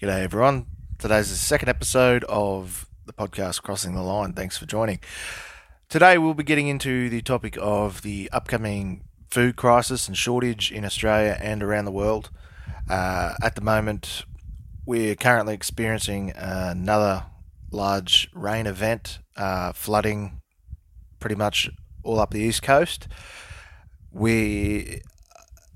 G'day, everyone. Today's the second episode of the podcast Crossing the Line. Thanks for joining. Today, we'll be getting into the topic of the upcoming food crisis and shortage in Australia and around the world. Uh, at the moment, we're currently experiencing another large rain event, uh, flooding pretty much all up the east coast. We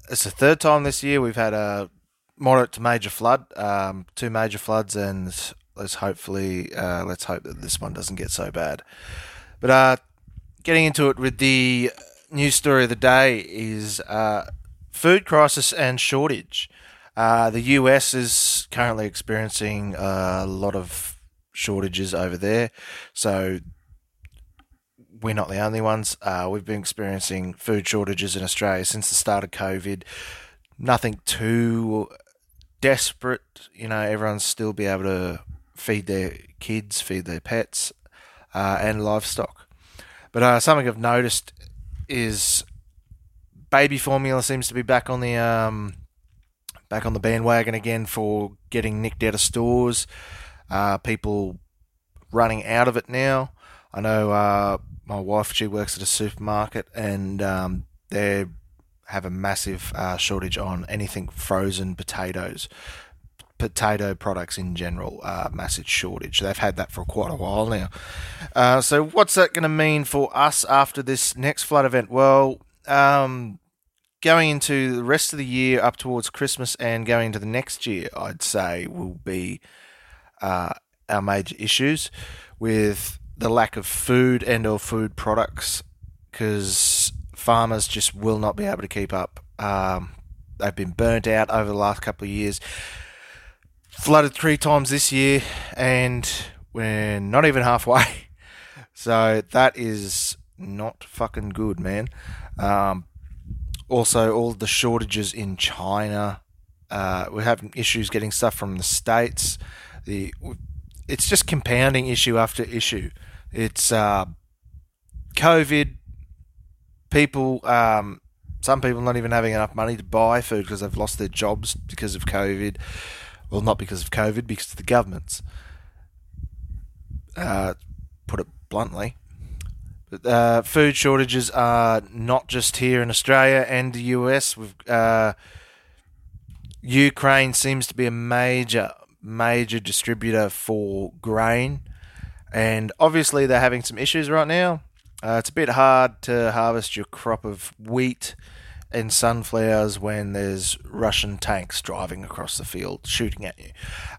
it's the third time this year we've had a moderate to major flood, um, two major floods, and let's hopefully uh, let's hope that this one doesn't get so bad. But uh, getting into it with the news story of the day is uh, food crisis and shortage. Uh, the US is currently experiencing a lot of shortages over there, so we're not the only ones. Uh, we've been experiencing food shortages in Australia since the start of COVID. Nothing too desperate. You know, everyone's still be able to feed their kids, feed their pets, uh, and livestock. But uh, something I've noticed is baby formula seems to be back on the um, back on the bandwagon again for getting nicked out of stores. Uh, people running out of it now. I know uh, my wife she works at a supermarket and um, they have a massive uh, shortage on anything frozen potatoes potato products in general uh, massive shortage. They've had that for quite a while now. Uh, so what's that going to mean for us after this next flood event? Well um, going into the rest of the year up towards christmas and going into the next year i'd say will be uh, our major issues with the lack of food and or food products because farmers just will not be able to keep up. Um, they've been burnt out over the last couple of years. Flooded three times this year, and we're not even halfway. So that is not fucking good, man. Um, also, all the shortages in China. Uh, we're having issues getting stuff from the states. The it's just compounding issue after issue. It's uh, COVID. People, um, some people not even having enough money to buy food because they've lost their jobs because of COVID. Well, not because of COVID, because of the governments. Uh, put it bluntly. Uh, food shortages are not just here in Australia and the US. We've, uh, Ukraine seems to be a major, major distributor for grain and obviously they're having some issues right now. Uh, it's a bit hard to harvest your crop of wheat and sunflowers when there's Russian tanks driving across the field shooting at you.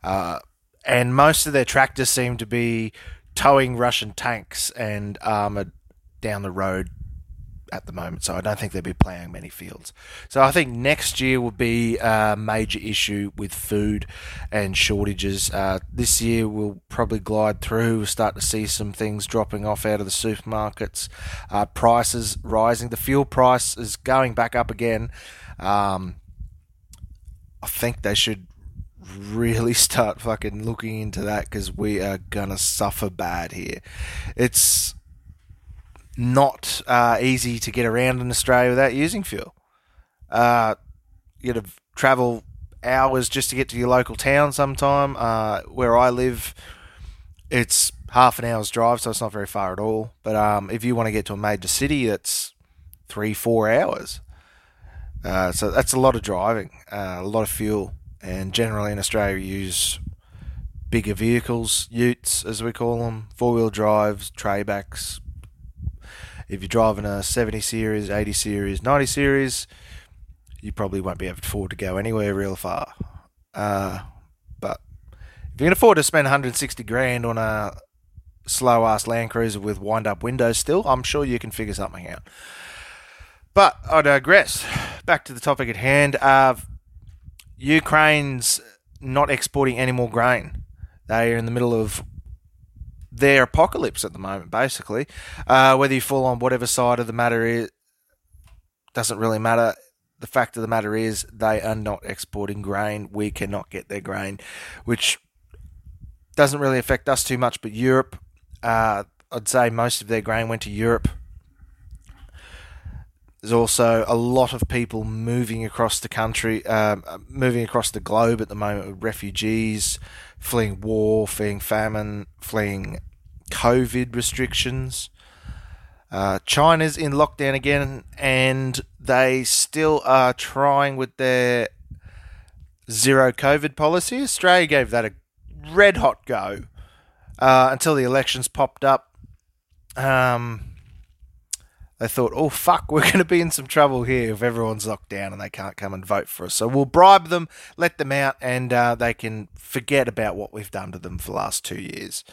Uh, and most of their tractors seem to be towing Russian tanks and armored down the road at the moment, so I don't think they'll be playing many fields. So I think next year will be a major issue with food and shortages. Uh, this year we'll probably glide through. We'll start to see some things dropping off out of the supermarkets. Uh, prices rising. The fuel price is going back up again. Um, I think they should really start fucking looking into that because we are gonna suffer bad here. It's not uh, easy to get around in Australia without using fuel. Uh, you got to travel hours just to get to your local town sometime. Uh, where I live, it's half an hour's drive, so it's not very far at all. But um, if you want to get to a major city, that's three, four hours. Uh, so that's a lot of driving, uh, a lot of fuel. And generally in Australia, we use bigger vehicles, utes as we call them, four wheel drives, traybacks, if you're driving a 70 series, 80 series, 90 series, you probably won't be able to afford to go anywhere real far. Uh, but if you can afford to spend 160 grand on a slow ass Land Cruiser with wind up windows still, I'm sure you can figure something out. But I digress. Back to the topic at hand. Uh, Ukraine's not exporting any more grain. They are in the middle of their apocalypse at the moment, basically. Uh, whether you fall on whatever side of the matter is, doesn't really matter. The fact of the matter is, they are not exporting grain. We cannot get their grain, which doesn't really affect us too much. But Europe, uh, I'd say most of their grain went to Europe. There's also a lot of people moving across the country, um, moving across the globe at the moment with refugees, fleeing war, fleeing famine, fleeing COVID restrictions. Uh, China's in lockdown again, and they still are trying with their zero COVID policy. Australia gave that a red hot go uh, until the elections popped up. Um, they thought, oh, fuck, we're going to be in some trouble here if everyone's locked down and they can't come and vote for us. So we'll bribe them, let them out, and uh, they can forget about what we've done to them for the last two years.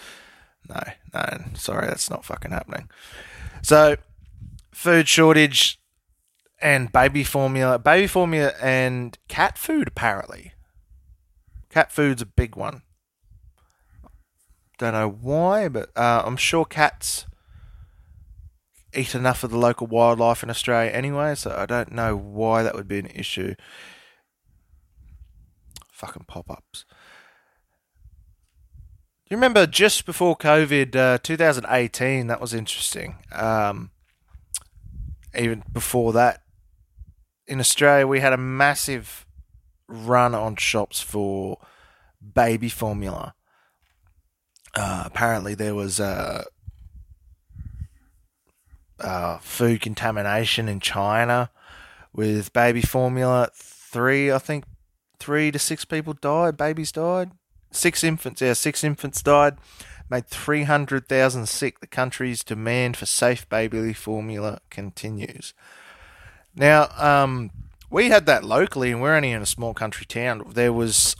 No, no, sorry, that's not fucking happening. So, food shortage and baby formula, baby formula and cat food, apparently. Cat food's a big one. Don't know why, but uh, I'm sure cats eat enough of the local wildlife in Australia anyway, so I don't know why that would be an issue. Fucking pop ups. Do you remember just before COVID, uh, 2018? That was interesting. Um, even before that, in Australia, we had a massive run on shops for baby formula. Uh, apparently, there was uh, uh, food contamination in China with baby formula. Three, I think, three to six people died. Babies died. Six infants, yeah, six infants died. Made 300,000 sick. The country's demand for safe baby formula continues. Now, um, we had that locally, and we're only in a small country town. There was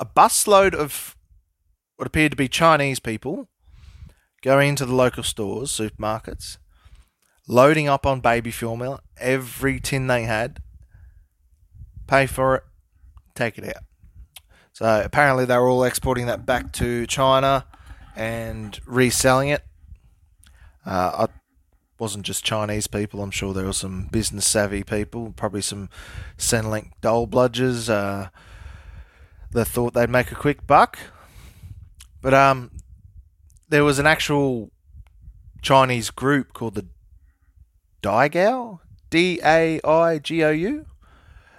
a busload of what appeared to be Chinese people going into the local stores, supermarkets, loading up on baby formula, every tin they had, pay for it, take it out. So apparently they were all exporting that back to China and reselling it. Uh, I wasn't just Chinese people. I'm sure there were some business savvy people, probably some Centrelink dole bludgers uh, that thought they'd make a quick buck. But um, there was an actual Chinese group called the Daigou, D A I G O U.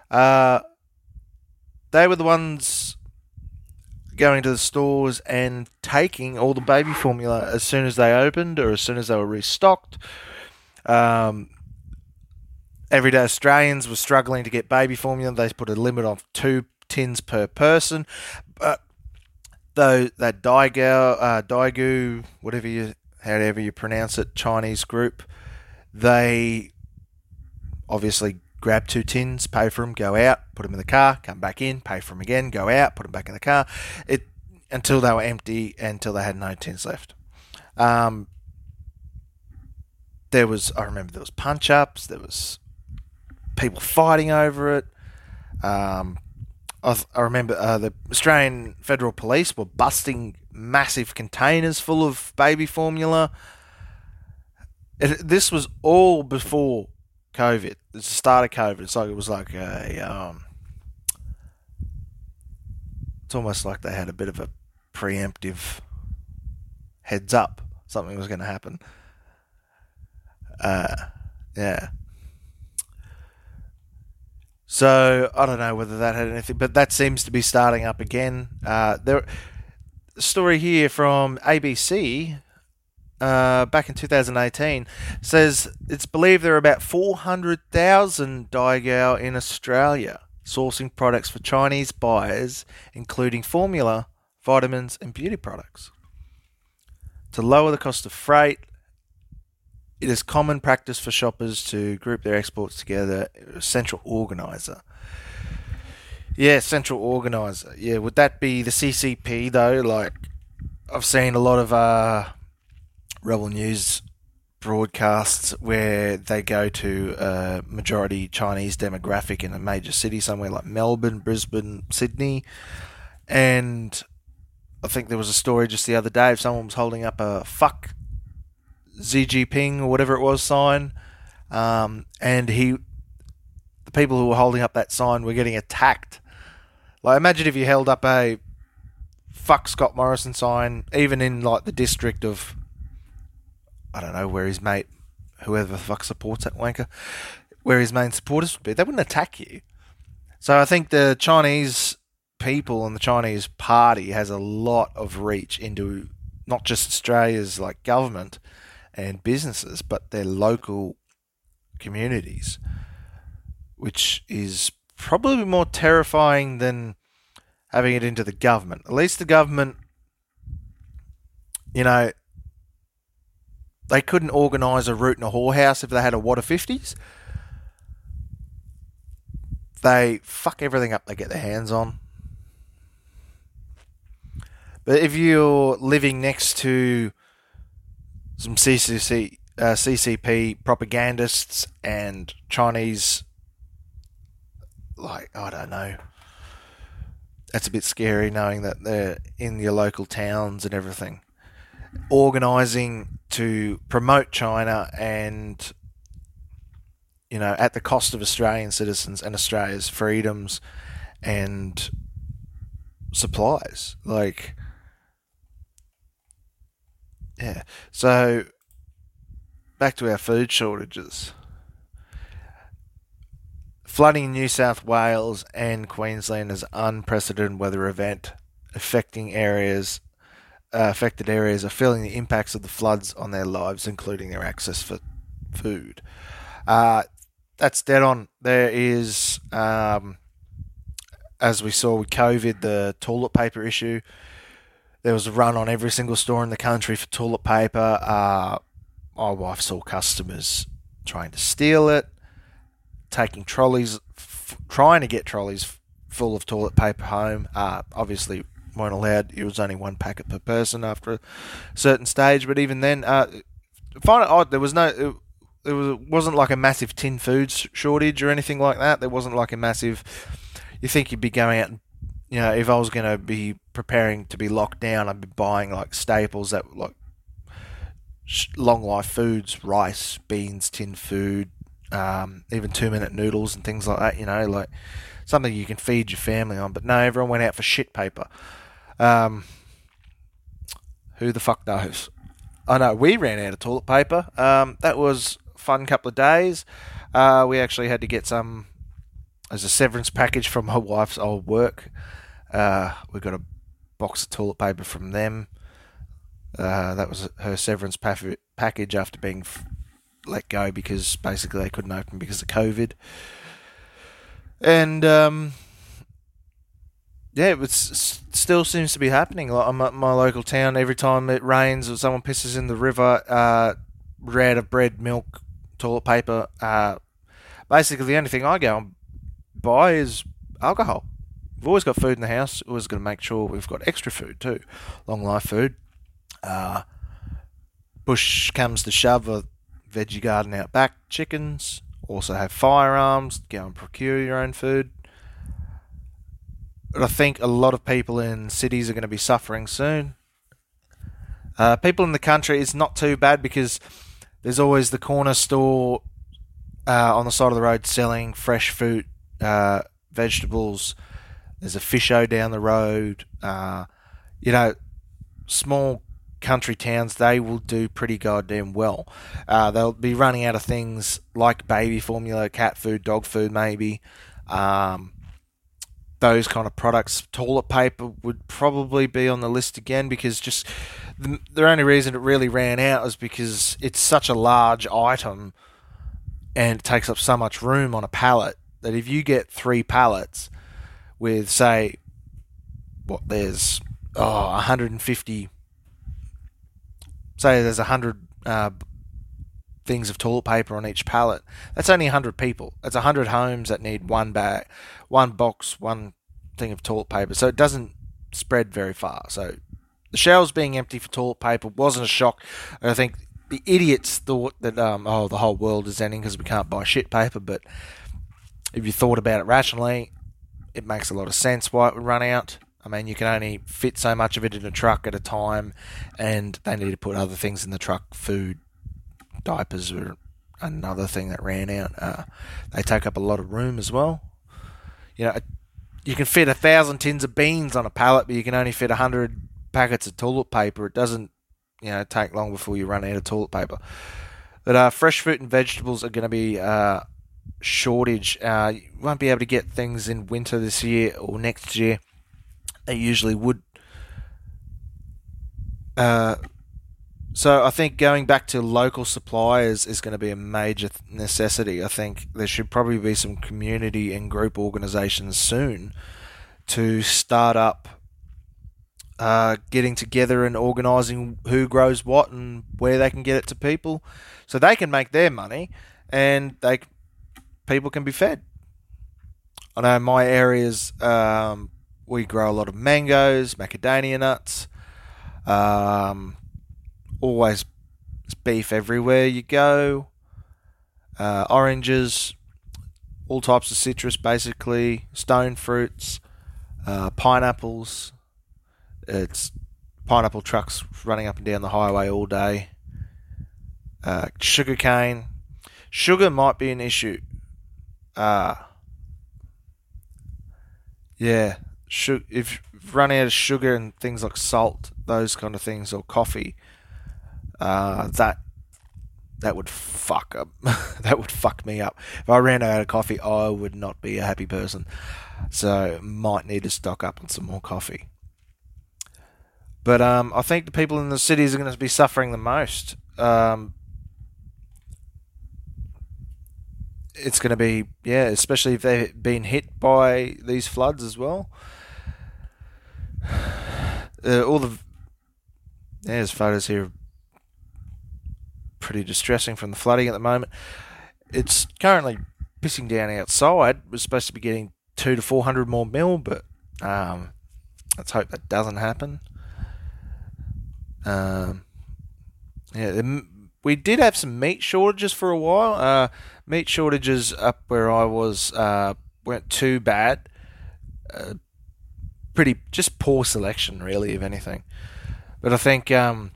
Uh, they were the ones going to the stores and taking all the baby formula as soon as they opened or as soon as they were restocked. Um, everyday Australians were struggling to get baby formula. They put a limit of two tins per person. But though that Daigou, uh, Daigou, whatever you, however you pronounce it, Chinese group, they obviously grab two tins, pay for them, go out, put them in the car, come back in, pay for them again, go out, put them back in the car, it until they were empty, until they had no tins left. Um, there was, I remember, there was punch ups, there was people fighting over it. Um, I, I remember uh, the Australian Federal Police were busting massive containers full of baby formula. It, this was all before COVID. It's the start of COVID. It's like it was like a. Um, it's almost like they had a bit of a preemptive heads up something was going to happen. Uh, yeah. So I don't know whether that had anything, but that seems to be starting up again. Uh, there, story here from ABC uh, back in 2018 says it's believed there are about 400,000 Daigou in Australia sourcing products for Chinese buyers, including formula, vitamins, and beauty products. To lower the cost of freight, it is common practice for shoppers to group their exports together. Central organizer. Yeah, central organizer. Yeah, would that be the CCP though? Like, I've seen a lot of uh, Rebel News broadcasts where they go to a majority Chinese demographic in a major city somewhere like Melbourne, Brisbane, Sydney, and I think there was a story just the other day of someone was holding up a fuck Xi Jinping or whatever it was sign, um, and he, the people who were holding up that sign were getting attacked. Like imagine if you held up a fuck Scott Morrison sign, even in like the district of, I don't know where his mate whoever the fuck supports that wanker, where his main supporters would be. They wouldn't attack you. So I think the Chinese people and the Chinese party has a lot of reach into not just Australia's like government and businesses, but their local communities, which is probably more terrifying than having it into the government. At least the government, you know, they couldn't organise a route in a whorehouse if they had a wad of 50s. They fuck everything up they get their hands on. But if you're living next to some CCC, uh, CCP propagandists and Chinese, like, I don't know, that's a bit scary knowing that they're in your local towns and everything. Organising to promote China and, you know, at the cost of Australian citizens and Australia's freedoms and supplies. Like, yeah. So, back to our food shortages. Flooding in New South Wales and Queensland is unprecedented weather event affecting areas uh, affected areas are feeling the impacts of the floods on their lives, including their access for food. Uh, that's dead on. There is, um, as we saw with COVID, the toilet paper issue. There was a run on every single store in the country for toilet paper. Uh, my wife saw customers trying to steal it taking trolleys, f- trying to get trolleys full of toilet paper home. Uh, obviously, weren't allowed. It was only one packet per person after a certain stage. But even then, uh, find it odd. There was no. It, was wasn't like a massive tin food shortage or anything like that. There wasn't like a massive. You think you'd be going out and you know, if I was going to be preparing to be locked down, I'd be buying like staples that like long life foods, rice, beans, tin food, um, even two minute noodles and things like that. You know, like something you can feed your family on. But no, everyone went out for shit paper. Um, who the fuck knows? I know we ran out of toilet paper. Um, that was fun couple of days. Uh, we actually had to get some as a severance package from my wife's old work. Uh, we got a box of toilet paper from them. Uh, that was her severance pa- package after being f- let go because basically they couldn't open because of COVID. And um, yeah, it was, still seems to be happening. Like I'm at my local town. Every time it rains or someone pisses in the river, uh, out of bread, milk, toilet paper. Uh, basically, the only thing I go and buy is alcohol. We've always got food in the house. Always going to make sure we've got extra food too, long life food. Uh, comes to shove, a veggie garden out back, chickens. Also have firearms. Go and procure your own food. But I think a lot of people in cities are going to be suffering soon. Uh, people in the country, it's not too bad because there's always the corner store uh, on the side of the road selling fresh fruit, uh, vegetables. There's a fish o down the road. Uh, you know, small country towns, they will do pretty goddamn well. Uh, they'll be running out of things like baby formula, cat food, dog food, maybe. Um, those kind of products. Toilet paper would probably be on the list again because just the, the only reason it really ran out is because it's such a large item and it takes up so much room on a pallet that if you get three pallets with, say, what there's oh, 150 say there's a hundred uh, things of toilet paper on each pallet. That's only hundred people. That's hundred homes that need one bag, one box, one thing of toilet paper. So it doesn't spread very far. So the shelves being empty for toilet paper wasn't a shock. I think the idiots thought that um, oh the whole world is ending because we can't buy shit paper. But if you thought about it rationally, it makes a lot of sense why it would run out. I mean, you can only fit so much of it in a truck at a time, and they need to put other things in the truck. Food, diapers were another thing that ran out. Uh, they take up a lot of room as well. You know, you can fit a thousand tins of beans on a pallet, but you can only fit a hundred packets of toilet paper. It doesn't, you know, take long before you run out of toilet paper. But uh, fresh fruit and vegetables are going to be uh, shortage. Uh, you won't be able to get things in winter this year or next year. They usually would. Uh, so I think going back to local suppliers is going to be a major necessity. I think there should probably be some community and group organisations soon to start up uh, getting together and organising who grows what and where they can get it to people, so they can make their money and they people can be fed. I know my areas um, we grow a lot of mangoes, macadamia nuts. Um, always beef everywhere you go. Uh, oranges, all types of citrus, basically stone fruits, uh, pineapples, it's pineapple trucks running up and down the highway all day. Uh, sugar cane. Sugar might be an issue. Uh, yeah, if you've run out of sugar and things like salt, those kind of things, or coffee, uh, that that would fuck up. that would fuck me up. If I ran out of coffee, I would not be a happy person. So might need to stock up on some more coffee. But um, I think the people in the cities are going to be suffering the most. Um, it's going to be, yeah, especially if they've been hit by these floods as well. Uh, all the there's photos here, pretty distressing from the flooding at the moment. It's currently pissing down outside. We're supposed to be getting two to four hundred more mil, but um, let's hope that doesn't happen. Um, yeah, we did have some meat shortages for a while. Uh, meat shortages up where I was uh, weren't too bad. Uh, pretty just poor selection, really, if anything. But I think um,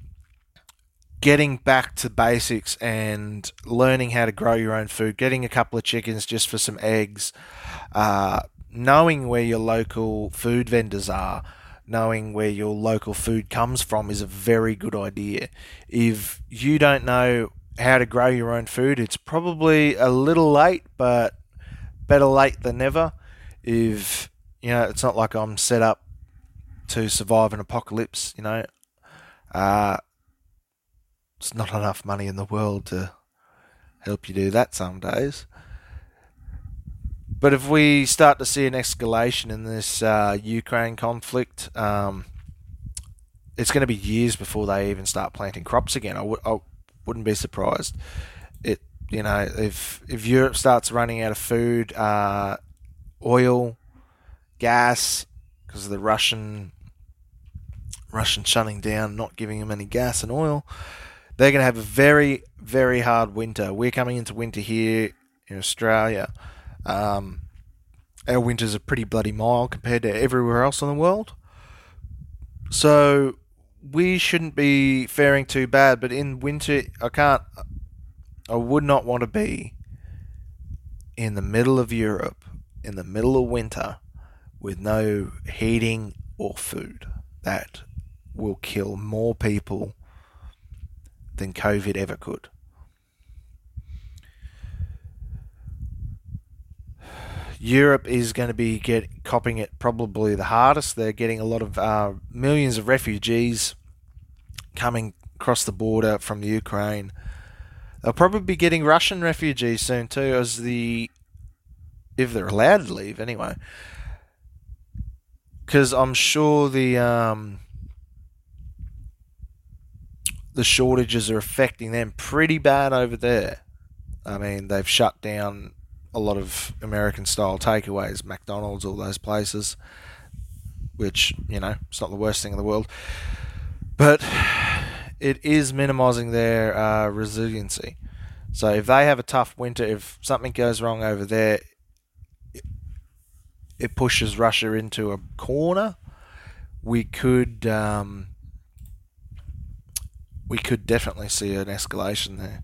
getting back to basics and learning how to grow your own food, getting a couple of chickens just for some eggs, uh, knowing where your local food vendors are knowing where your local food comes from is a very good idea. If you don't know how to grow your own food, it's probably a little late, but better late than never. If you know, it's not like I'm set up to survive an apocalypse. You know, uh, it's not enough money in the world to help you do that some days. But if we start to see an escalation in this uh, Ukraine conflict, um, it's going to be years before they even start planting crops again. I w- I wouldn't be surprised. It you know if if Europe starts running out of food, uh, oil, gas because of the Russian Russian shutting down, not giving them any gas and oil, they're going to have a very very hard winter. We're coming into winter here in Australia. Um, our winters are pretty bloody mild compared to everywhere else in the world. So we shouldn't be faring too bad, but in winter, I can't, I would not want to be in the middle of Europe, in the middle of winter, with no heating or food. That will kill more people than COVID ever could. Europe is going to be get copping it probably the hardest. They're getting a lot of uh, millions of refugees coming across the border from the Ukraine. They'll probably be getting Russian refugees soon too, as the if they're allowed to leave anyway. Because I'm sure the um, the shortages are affecting them pretty bad over there. I mean, they've shut down a lot of American style takeaways, McDonald's, all those places, which, you know, it's not the worst thing in the world. But it is minimizing their uh, resiliency. So if they have a tough winter, if something goes wrong over there, it pushes Russia into a corner. We could um, we could definitely see an escalation there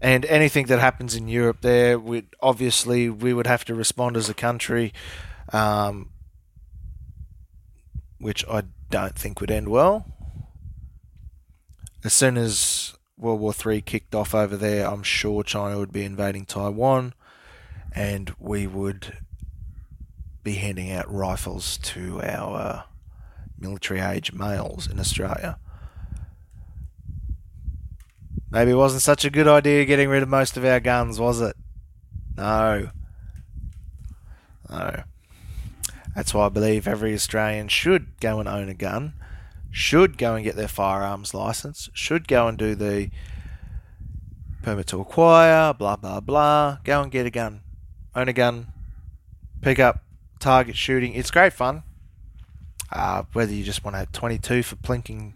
and anything that happens in Europe there, we obviously we would have to respond as a country, um, which I don't think would end well. As soon as World War Three kicked off over there, I'm sure China would be invading Taiwan, and we would be handing out rifles to our uh, military age males in Australia. Maybe it wasn't such a good idea getting rid of most of our guns, was it? No. No. That's why I believe every Australian should go and own a gun, should go and get their firearms license, should go and do the permit to acquire, blah, blah, blah. Go and get a gun. Own a gun. Pick up target shooting. It's great fun. Uh, whether you just want a have 22 for plinking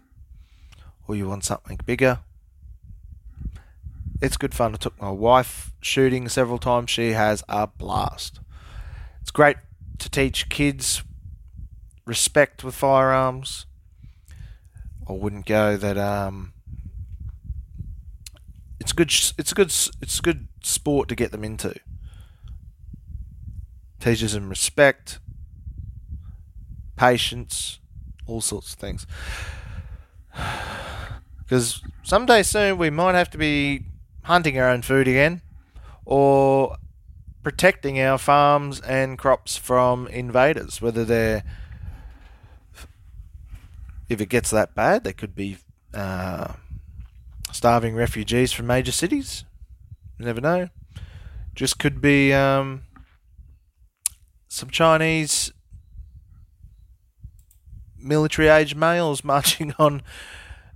or you want something bigger, it's good fun. I took my wife shooting several times. She has a blast. It's great to teach kids respect with firearms. I wouldn't go that um, it's good. It's a good. It's a good sport to get them into. Teaches them respect, patience, all sorts of things. Because someday soon we might have to be hunting our own food again, or protecting our farms and crops from invaders, whether they're if it gets that bad, they could be uh, starving refugees from major cities. You never know. Just could be um, some Chinese military age males marching on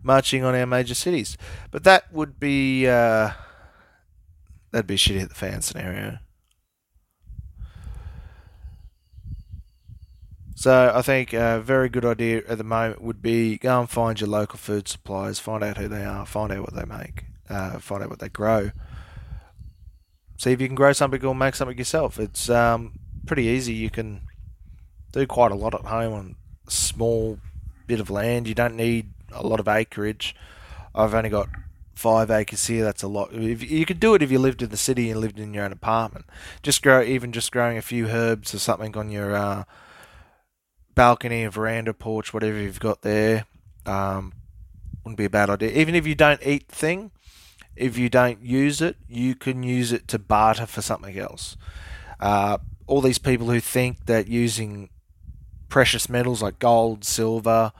marching on our major cities. But that would be uh, that'd be shitty at the fan scenario. So I think a very good idea at the moment would be go and find your local food suppliers, find out who they are, find out what they make, uh, find out what they grow. See if you can grow something or make something yourself. It's um, pretty easy. You can do quite a lot at home on a small bit of land. You don't need a lot of acreage. I've only got five acres here. That's a lot. If, you could do it if you lived in the city and lived in your own apartment. Just grow, even just growing a few herbs or something on your uh, balcony, veranda, porch, whatever you've got there. Um, wouldn't be a bad idea. Even if you don't eat the thing, if you don't use it, you can use it to barter for something else. Uh, all these people who think that using precious metals like gold, silver,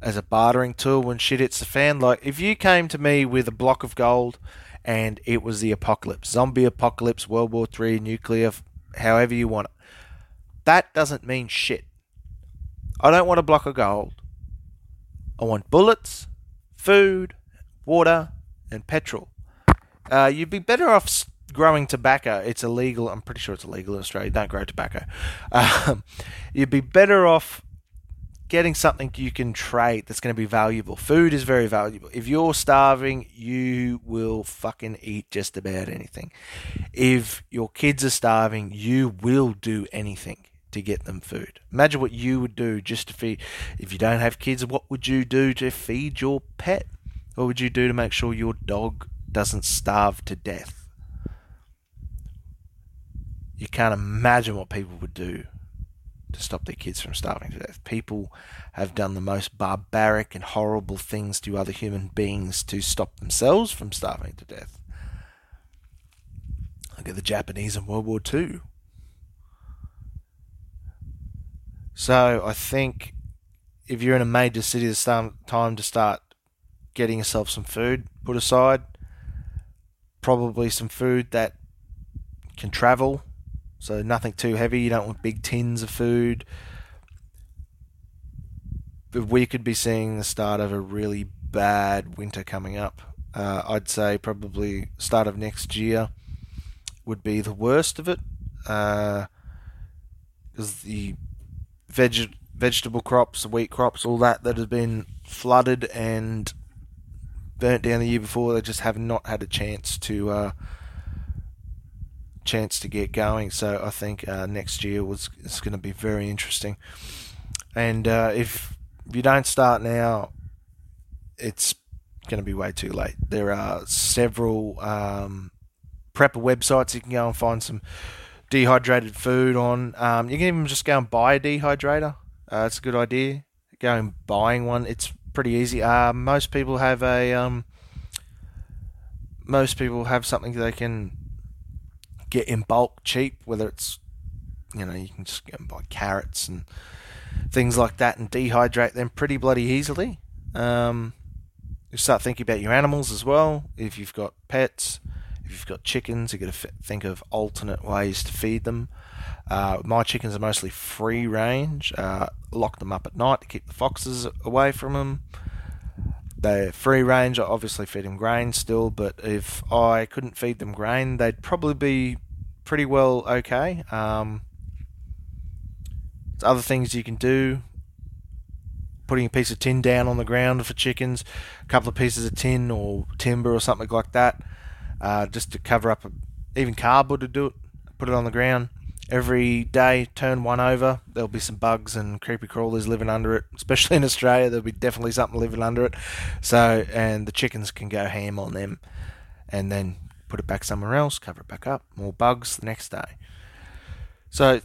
as a bartering tool when shit hits the fan. Like, if you came to me with a block of gold and it was the apocalypse, zombie apocalypse, World War Three, nuclear, however you want it, that doesn't mean shit. I don't want a block of gold. I want bullets, food, water, and petrol. Uh, you'd be better off growing tobacco. It's illegal. I'm pretty sure it's illegal in Australia. Don't grow tobacco. Um, you'd be better off getting something you can trade that's going to be valuable. Food is very valuable. If you're starving, you will fucking eat just about anything. If your kids are starving, you will do anything to get them food. Imagine what you would do just to feed. If you don't have kids, what would you do to feed your pet? What would you do to make sure your dog doesn't starve to death? You can't imagine what people would do to stop their kids from starving to death. People have done the most barbaric and horrible things to other human beings to stop themselves from starving to death. Look at the Japanese in World War II. So I think if you're in a major city, it's time to start getting yourself some food put aside. Probably some food that can travel so nothing too heavy. You don't want big tins of food. But we could be seeing the start of a really bad winter coming up. Uh, I'd say probably start of next year would be the worst of it, because uh, the veg- vegetable crops, the wheat crops, all that that has been flooded and burnt down the year before, they just have not had a chance to uh, chance to get going. So I think uh, next year was it's going to be very interesting. And uh, if you don't start now, it's going to be way too late. There are several um, prepper websites you can go and find some dehydrated food on. Um, you can even just go and buy a dehydrator. Uh, it's a good idea. Go and buying one. It's pretty easy. Uh, most people have a um, most people have something they can get in bulk cheap, whether it's you know you can just go and buy carrots and things like that and dehydrate them pretty bloody easily. Um, you start thinking about your animals as well. If you've got pets, if you've got chickens, you've got to think of alternate ways to feed them. Uh, my chickens are mostly free range. Uh, lock them up at night to keep the foxes away from them. They're free range. I obviously feed them grain still, but if I couldn't feed them grain, they'd probably be pretty well okay. Um, other things you can do. Putting a piece of tin down on the ground for chickens, a couple of pieces of tin or timber or something like that, uh, just to cover up, even cardboard to do it. Put it on the ground every day. Turn one over. There'll be some bugs and creepy crawlers living under it, especially in Australia. There'll be definitely something living under it. So, and the chickens can go ham on them, and then put it back somewhere else, cover it back up. More bugs the next day. So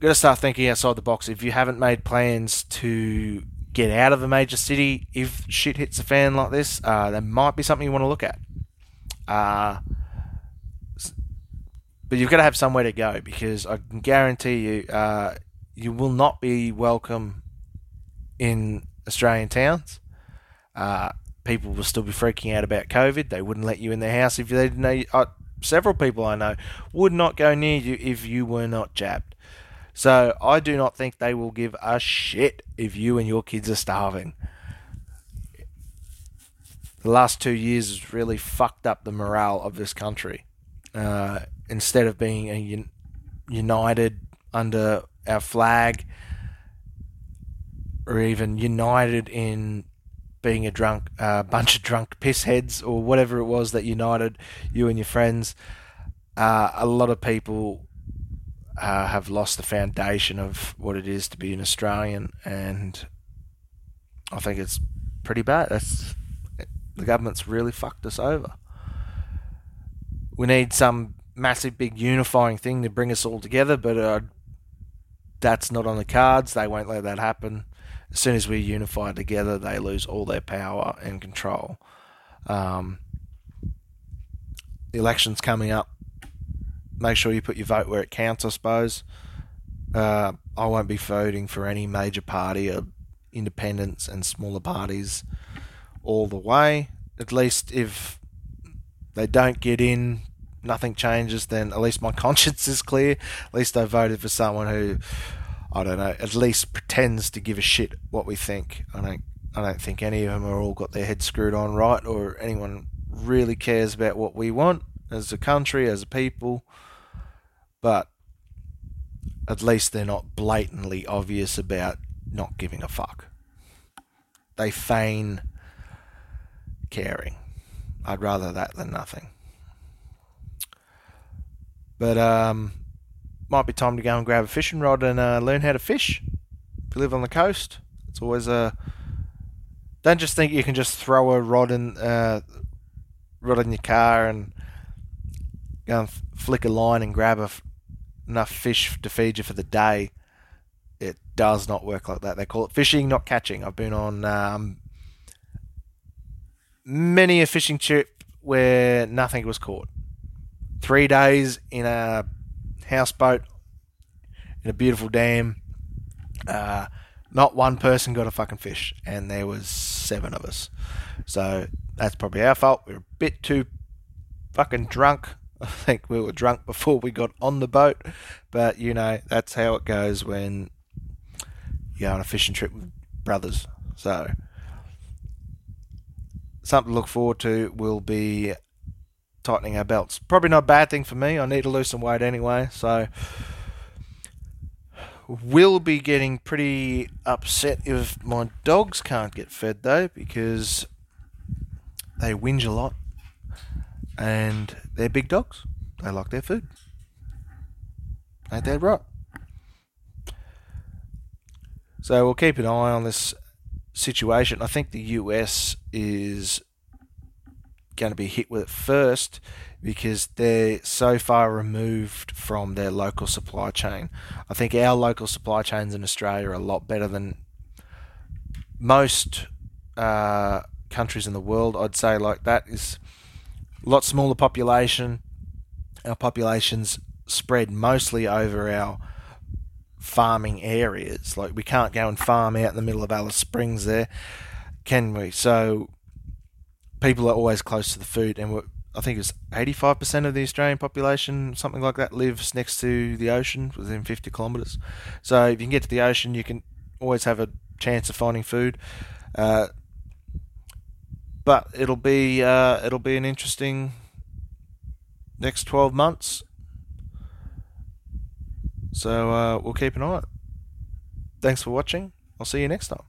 got to start thinking outside the box. If you haven't made plans to get out of a major city, if shit hits the fan like this, uh, there might be something you want to look at. Uh, but you've got to have somewhere to go because I can guarantee you, uh, you will not be welcome in Australian towns. Uh, people will still be freaking out about COVID. They wouldn't let you in their house if they didn't know. You, uh, several people I know would not go near you if you were not jabbed. So I do not think they will give a shit if you and your kids are starving. The last two years has really fucked up the morale of this country. Uh, instead of being un- united under our flag, or even united in being a drunk a uh, bunch of drunk pissheads or whatever it was that united you and your friends. Uh, a lot of people uh, have lost the foundation of what it is to be an Australian, and I think it's pretty bad. That's the government's really fucked us over. We need some massive, big unifying thing to bring us all together, but uh, that's not on the cards. They won't let that happen. As soon as we unify together, they lose all their power and control. Um, the election's coming up make sure you put your vote where it counts, I suppose. Uh, I won't be voting for any major party or independents and smaller parties all the way. At least if they don't get in, nothing changes, then at least my conscience is clear. At least I voted for someone who, I don't know, at least pretends to give a shit what we think. I don't, I don't think any of them are all got their heads screwed on right, or anyone really cares about what we want as a country, as a people but at least they're not blatantly obvious about not giving a fuck. They feign caring. I'd rather that than nothing. But um, might be time to go and grab a fishing rod and uh, learn how to fish. If you live on the coast, it's always a. Don't just think you can just throw a rod in uh, rod in your car and go and flick a line and grab enough fish to feed you for the day, it does not work like that. They call it fishing, not catching. I've been on um, many a fishing trip where nothing was caught. Three days in a houseboat in a beautiful dam. Uh, not one person got a fucking fish, and there was seven of us. So that's probably our fault. We are a bit too fucking drunk I think we were drunk before we got on the boat, but you know that's how it goes when you go on a fishing trip with brothers. So something to look forward to will be tightening our belts. Probably not a bad thing for me. I need to lose some weight anyway, so will be getting pretty upset if my dogs can't get fed though because they whinge a lot and they're big dogs. They like their food. Ain't that right? So we'll keep an eye on this situation. I think the US is going to be hit with it first because they're so far removed from their local supply chain. I think our local supply chains in Australia are a lot better than most uh, countries in the world. I'd say like that is a lot smaller population. Our population's spread mostly over our farming areas. Like we can't go and farm out in the middle of Alice Springs there, can we? So people are always close to the food, and I think it's 85% of the Australian population, something like that, lives next to the ocean within 50 kilometres. So if you can get to the ocean, you can always have a chance of finding food. Uh, but it'll be uh, it'll be an interesting next 12 months. So uh, we'll keep an eye. Thanks for watching. I'll see you next time.